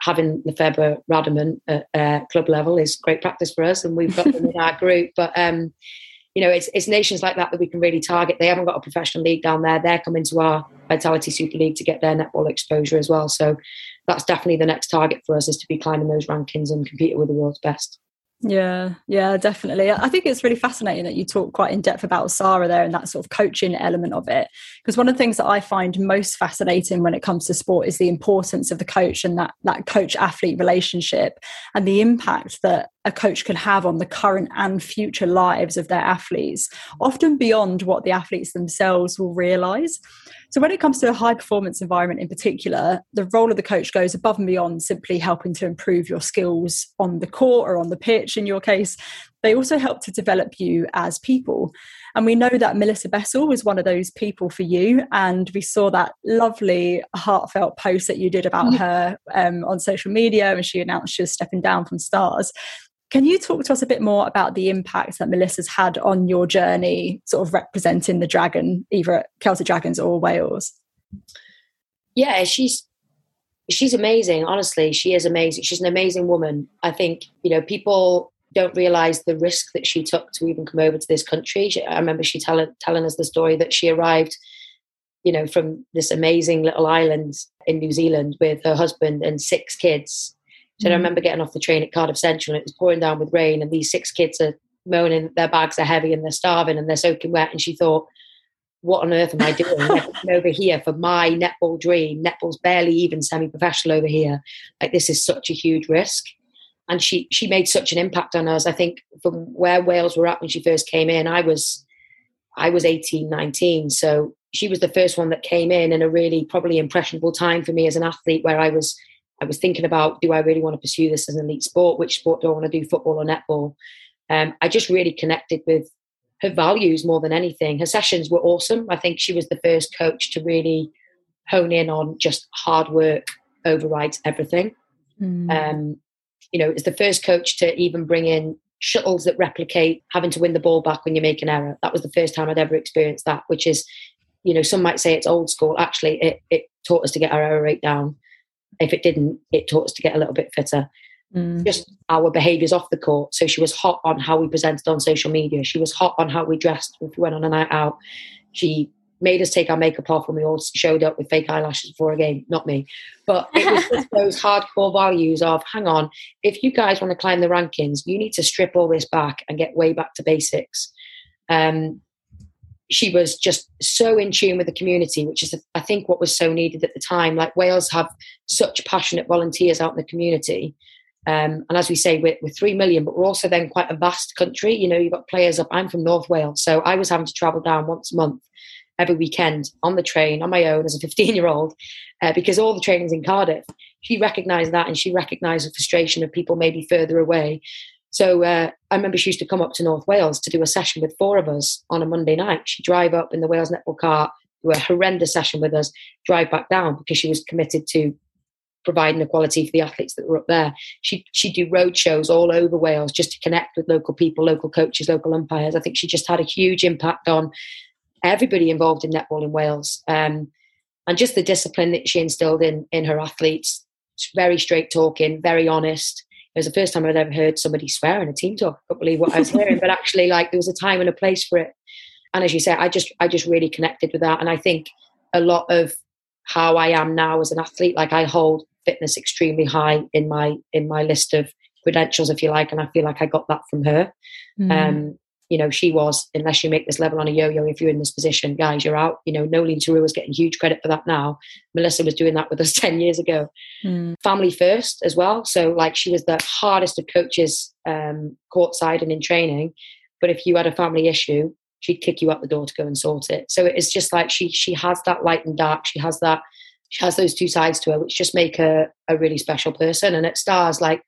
having Lefébre Rademan at uh, club level is great practice for us, and we've got them in our group. But um, you know, it's, it's nations like that that we can really target. They haven't got a professional league down there. They're coming to our Vitality Super League to get their netball exposure as well. So that's definitely the next target for us is to be climbing those rankings and competing with the world's best. Yeah, yeah, definitely. I think it's really fascinating that you talk quite in depth about Sarah there and that sort of coaching element of it. Because one of the things that I find most fascinating when it comes to sport is the importance of the coach and that that coach athlete relationship and the impact that a coach can have on the current and future lives of their athletes, often beyond what the athletes themselves will realize. So, when it comes to a high performance environment in particular, the role of the coach goes above and beyond simply helping to improve your skills on the court or on the pitch, in your case. They also help to develop you as people. And we know that Melissa Bessell was one of those people for you. And we saw that lovely, heartfelt post that you did about mm-hmm. her um, on social media, and she announced she was stepping down from Stars. Can you talk to us a bit more about the impact that Melissa's had on your journey, sort of representing the dragon, either at Celtic Dragons or Wales? Yeah, she's she's amazing. Honestly, she is amazing. She's an amazing woman. I think you know people don't realize the risk that she took to even come over to this country. She, I remember she telling telling us the story that she arrived, you know, from this amazing little island in New Zealand with her husband and six kids so mm. I remember getting off the train at Cardiff Central and it was pouring down with rain and these six kids are moaning their bags are heavy and they're starving and they're soaking wet. And she thought, what on earth am I doing over here for my netball dream? Netball's barely even semi-professional over here. Like this is such a huge risk. And she she made such an impact on us. I think from where Wales were at when she first came in, I was I was 18, 19. So she was the first one that came in in a really probably impressionable time for me as an athlete where I was I was thinking about do I really want to pursue this as an elite sport? Which sport do I want to do, football or netball? Um, I just really connected with her values more than anything. Her sessions were awesome. I think she was the first coach to really hone in on just hard work overrides everything. Mm. Um, you know, it's the first coach to even bring in shuttles that replicate having to win the ball back when you make an error. That was the first time I'd ever experienced that, which is, you know, some might say it's old school. Actually, it, it taught us to get our error rate down. If it didn't, it taught us to get a little bit fitter. Mm. Just our behaviours off the court. So she was hot on how we presented on social media. She was hot on how we dressed if we went on a night out. She made us take our makeup off when we all showed up with fake eyelashes before a game. Not me, but it was just those hardcore values of hang on, if you guys want to climb the rankings, you need to strip all this back and get way back to basics. Um, she was just so in tune with the community, which is, I think, what was so needed at the time. Like Wales have such passionate volunteers out in the community. Um, and as we say, we're, we're, three million, but we're also then quite a vast country. You know, you've got players up. I'm from North Wales, so I was having to travel down once a month, every weekend on the train on my own as a 15 year old, uh, because all the training's in Cardiff. She recognised that, and she recognised the frustration of people maybe further away. So uh, I remember she used to come up to North Wales to do a session with four of us on a Monday night. She'd drive up in the Wales netball car, do a horrendous session with us, drive back down because she was committed to providing equality for the athletes that were up there. She she'd do road shows all over Wales just to connect with local people, local coaches, local umpires. I think she just had a huge impact on everybody involved in netball in Wales. Um, and just the discipline that she instilled in in her athletes. Very straight talking, very honest it was the first time I'd ever heard somebody swear in a team talk. I couldn't believe what I was hearing, but actually, like there was a time and a place for it. And as you say, I just I just really connected with that, and I think a lot of how I am now as an athlete, like I hold fitness extremely high in my in my list of credentials, if you like, and I feel like I got that from her. Mm. Um, you know, she was, unless you make this level on a yo-yo, if you're in this position, guys, you're out. You know, Noeline Taurua was getting huge credit for that now. Melissa was doing that with us 10 years ago. Mm. Family first as well. So like she was the hardest of coaches um, courtside and in training. But if you had a family issue, she'd kick you out the door to go and sort it. So it's just like she she has that light and dark. She has that she has those two sides to her, which just make her a really special person. And at Stars, like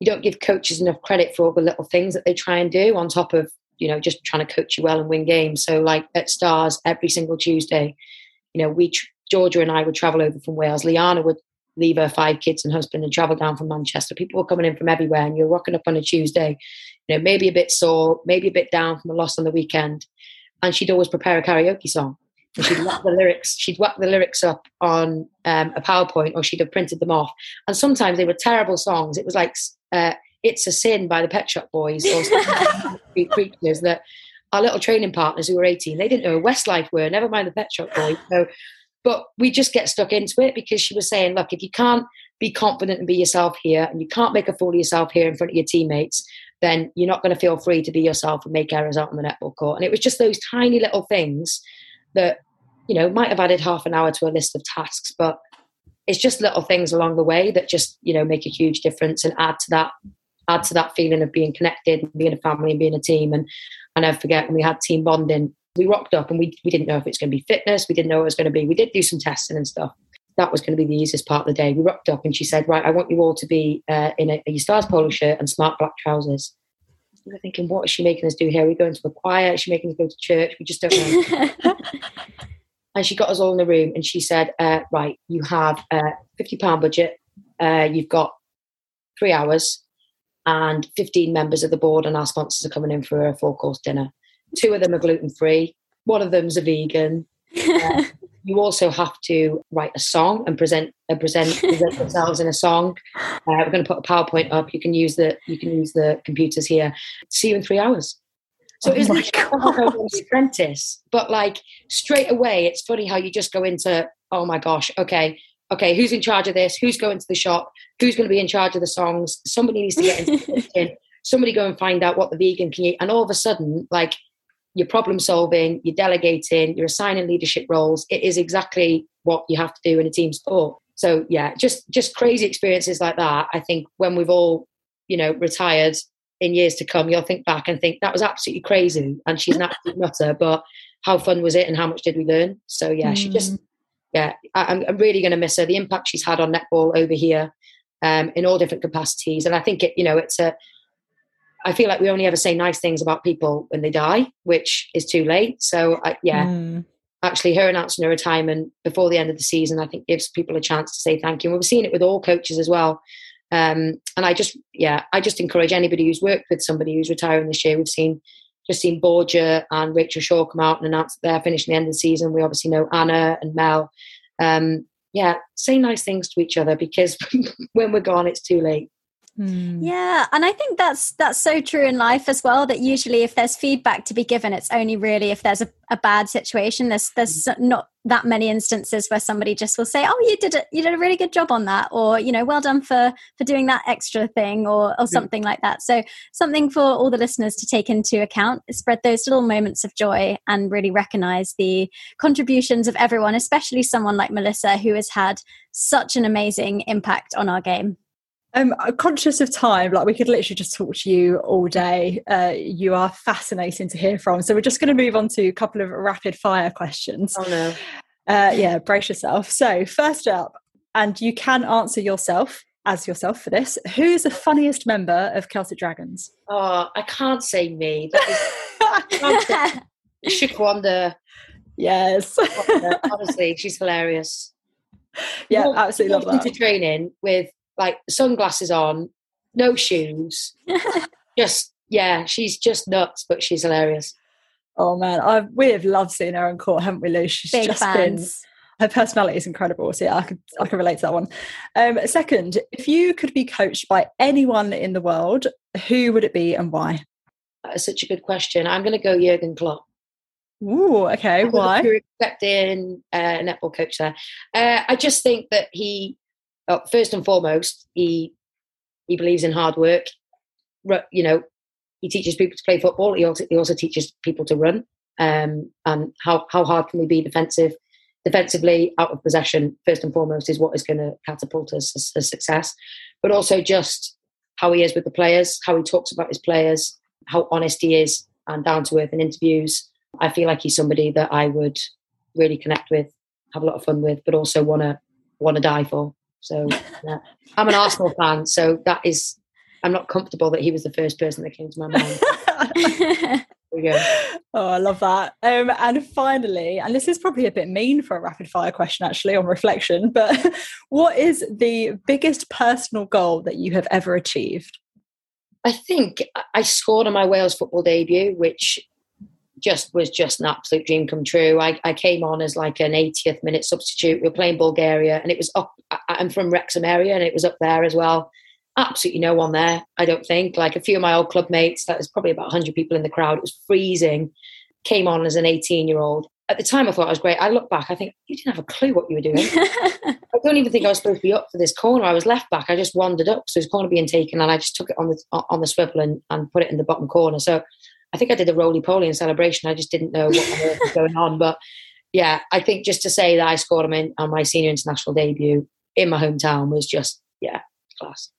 you don't give coaches enough credit for all the little things that they try and do on top of you know, just trying to coach you well and win games. So like at Stars, every single Tuesday, you know, we Georgia and I would travel over from Wales. Liana would leave her five kids and husband and travel down from Manchester. People were coming in from everywhere, and you're rocking up on a Tuesday, you know, maybe a bit sore, maybe a bit down from a loss on the weekend, and she'd always prepare a karaoke song. And she'd whack the lyrics. She'd whack the lyrics up on um, a PowerPoint, or she'd have printed them off. And sometimes they were terrible songs. It was like uh, "It's a Sin" by the Pet Shop Boys or creatures that our little training partners who were 18, they didn't know who Westlife were. Never mind the Pet Shop Boys. So but we just get stuck into it because she was saying, look, if you can't be confident and be yourself here and you can't make a fool of yourself here in front of your teammates, then you're not going to feel free to be yourself and make errors out on the netball court. And it was just those tiny little things that, you know, might have added half an hour to a list of tasks, but it's just little things along the way that just, you know, make a huge difference and add to that add to that feeling of being connected and being a family and being a team. And I never forget when we had team bonding we rocked up and we, we didn't know if it's going to be fitness. We didn't know it was going to be. We did do some testing and stuff. That was going to be the easiest part of the day. We rocked up and she said, right, I want you all to be uh, in a, a Stars polo shirt and smart black trousers. We were thinking, what is she making us do here? Are we going to a choir? Is she making us go to church? We just don't know. and she got us all in the room and she said, uh, right, you have a £50 budget. Uh, you've got three hours and 15 members of the board and our sponsors are coming in for a four course dinner. Two of them are gluten free. One of them's a vegan. Uh, you also have to write a song and present uh, present, present yourselves in a song. Uh, we're going to put a PowerPoint up. You can use the you can use the computers here. See you in three hours. So oh it's like the apprentice, but like straight away, it's funny how you just go into oh my gosh, okay, okay, who's in charge of this? Who's going to the shop? Who's going to be in charge of the songs? Somebody needs to get into the kitchen. Somebody go and find out what the vegan can eat. And all of a sudden, like you're problem solving, you're delegating, you're assigning leadership roles. It is exactly what you have to do in a team sport. So yeah, just just crazy experiences like that. I think when we've all, you know, retired in years to come, you'll think back and think that was absolutely crazy, and she's an absolute nutter. But how fun was it, and how much did we learn? So yeah, mm. she just mm. Yeah, I, am really going to miss her. The impact she's had on netball over here, um, in all different capacities, and I think it, you know, it's a I feel like we only ever say nice things about people when they die, which is too late. So, I, yeah, mm. actually, her announcing her retirement before the end of the season, I think gives people a chance to say thank you. And we've seen it with all coaches as well. Um, and I just, yeah, I just encourage anybody who's worked with somebody who's retiring this year. We've seen just seen Borger and Rachel Shaw come out and announce that they're finishing the end of the season. We obviously know Anna and Mel. Um, yeah, say nice things to each other because when we're gone, it's too late. Hmm. Yeah, and I think that's that's so true in life as well. That usually, if there's feedback to be given, it's only really if there's a, a bad situation. There's there's mm. not that many instances where somebody just will say, "Oh, you did it. You did a really good job on that," or you know, "Well done for for doing that extra thing," or or something like that. So something for all the listeners to take into account. Spread those little moments of joy and really recognize the contributions of everyone, especially someone like Melissa who has had such an amazing impact on our game. I'm conscious of time. Like we could literally just talk to you all day. Uh, you are fascinating to hear from. So we're just going to move on to a couple of rapid fire questions. Oh no. Uh, yeah, brace yourself. So first up, and you can answer yourself as yourself for this. Who's the funniest member of Celtic Dragons? Oh, I can't say me. Shaquanda. Yes. Honestly, she's hilarious. Yeah, absolutely love that. To training with like sunglasses on, no shoes. just yeah, she's just nuts, but she's hilarious. Oh man, I've, we have loved seeing her on court, haven't we, Lou? She's Big just fans. been her personality is incredible. So yeah, I could I can relate to that one. Um, second, if you could be coached by anyone in the world, who would it be and why? That is such a good question. I'm going to go Jurgen Klopp. Ooh, okay. Why? Expecting uh, netball coach there. Uh, I just think that he uh, first and foremost, he he believes in hard work. You know, he teaches people to play football. He also he also teaches people to run. Um, and how how hard can we be defensive? Defensively, out of possession, first and foremost, is what is going to catapult us as, as success. But also just how he is with the players, how he talks about his players, how honest he is, and down to earth in interviews. I feel like he's somebody that I would really connect with, have a lot of fun with, but also want to want to die for. So yeah. I'm an Arsenal fan, so that is I'm not comfortable that he was the first person that came to my mind. Oh, I love that. Um, and finally, and this is probably a bit mean for a rapid fire question, actually, on reflection, but what is the biggest personal goal that you have ever achieved? I think I scored on my Wales football debut, which just was just an absolute dream come true. I, I came on as like an 80th minute substitute. We were playing Bulgaria, and it was up. I'm from Wrexham area, and it was up there as well. Absolutely no one there. I don't think. Like a few of my old club mates. That was probably about 100 people in the crowd. It was freezing. Came on as an 18 year old. At the time, I thought I was great. I look back, I think you didn't have a clue what you were doing. I don't even think I was supposed to be up for this corner. I was left back. I just wandered up. So his corner being taken, and I just took it on the on the swivel and, and put it in the bottom corner. So I think I did a roly poly in celebration. I just didn't know what was going on. But yeah, I think just to say that I scored him in on my senior international debut in my hometown was just yeah class.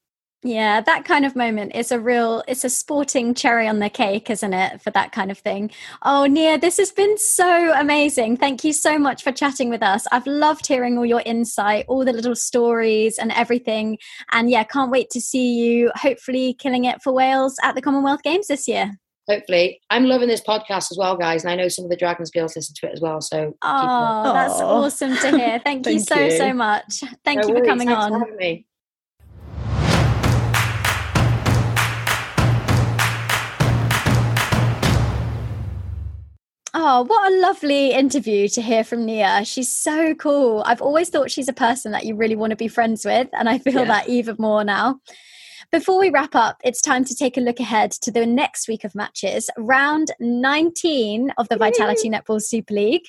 Yeah, that kind of moment is a real, it's a sporting cherry on the cake, isn't it, for that kind of thing? Oh, Nia, this has been so amazing. Thank you so much for chatting with us. I've loved hearing all your insight, all the little stories and everything. And yeah, can't wait to see you hopefully killing it for Wales at the Commonwealth Games this year. Hopefully. I'm loving this podcast as well, guys. And I know some of the Dragons girls listen to it as well. So, oh, that's awesome to hear. Thank, Thank you so, you. so much. Thank no you for coming Thanks on. For me. Oh, what a lovely interview to hear from Nia. She's so cool. I've always thought she's a person that you really want to be friends with, and I feel yeah. that even more now. Before we wrap up, it's time to take a look ahead to the next week of matches, round 19 of the Vitality Netball Super League.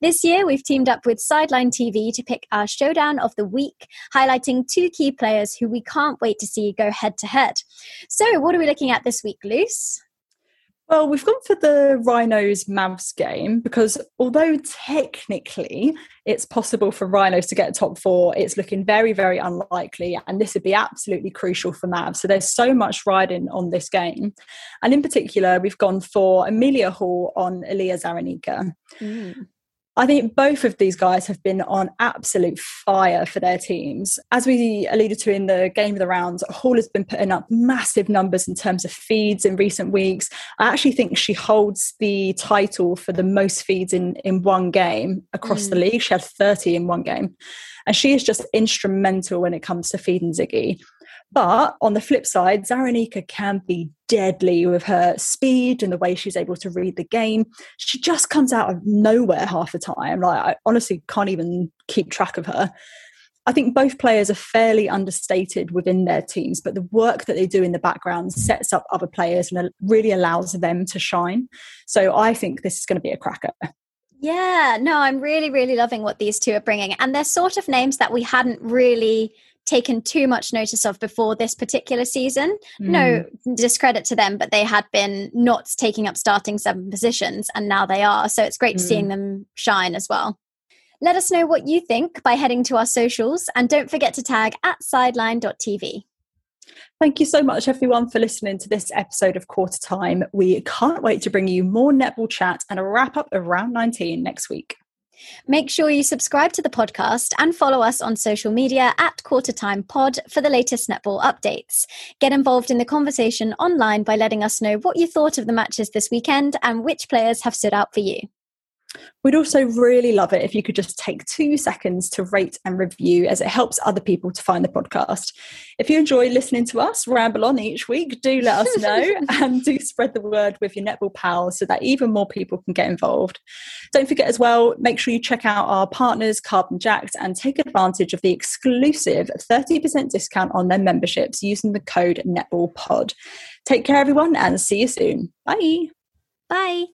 This year, we've teamed up with Sideline TV to pick our showdown of the week, highlighting two key players who we can't wait to see go head to head. So, what are we looking at this week, Luce? Well, we've gone for the Rhinos Mavs game because although technically it's possible for Rhinos to get top four, it's looking very, very unlikely. And this would be absolutely crucial for Mavs. So there's so much riding on this game. And in particular, we've gone for Amelia Hall on Ilia Zaranika. Mm. I think both of these guys have been on absolute fire for their teams. As we alluded to in the game of the rounds, Hall has been putting up massive numbers in terms of feeds in recent weeks. I actually think she holds the title for the most feeds in, in one game across mm. the league. She had 30 in one game. And she is just instrumental when it comes to feeding Sigi. But on the flip side, Zaranika can be deadly with her speed and the way she's able to read the game. She just comes out of nowhere half the time. Like I honestly can't even keep track of her. I think both players are fairly understated within their teams, but the work that they do in the background sets up other players and really allows them to shine. So I think this is going to be a cracker. Yeah, no, I'm really, really loving what these two are bringing. And they're sort of names that we hadn't really taken too much notice of before this particular season. Mm. No discredit to them, but they had been not taking up starting seven positions and now they are. So it's great mm. seeing them shine as well. Let us know what you think by heading to our socials and don't forget to tag at sideline.tv. Thank you so much, everyone, for listening to this episode of Quarter Time. We can't wait to bring you more netball chat and a wrap up of round 19 next week. Make sure you subscribe to the podcast and follow us on social media at Quarter Time Pod for the latest netball updates. Get involved in the conversation online by letting us know what you thought of the matches this weekend and which players have stood out for you. We'd also really love it if you could just take two seconds to rate and review as it helps other people to find the podcast. If you enjoy listening to us ramble on each week, do let us know and do spread the word with your netball pals so that even more people can get involved. Don't forget as well, make sure you check out our partners, Carbon Jacks, and take advantage of the exclusive 30% discount on their memberships using the code NetballPod. Take care, everyone, and see you soon. Bye. Bye.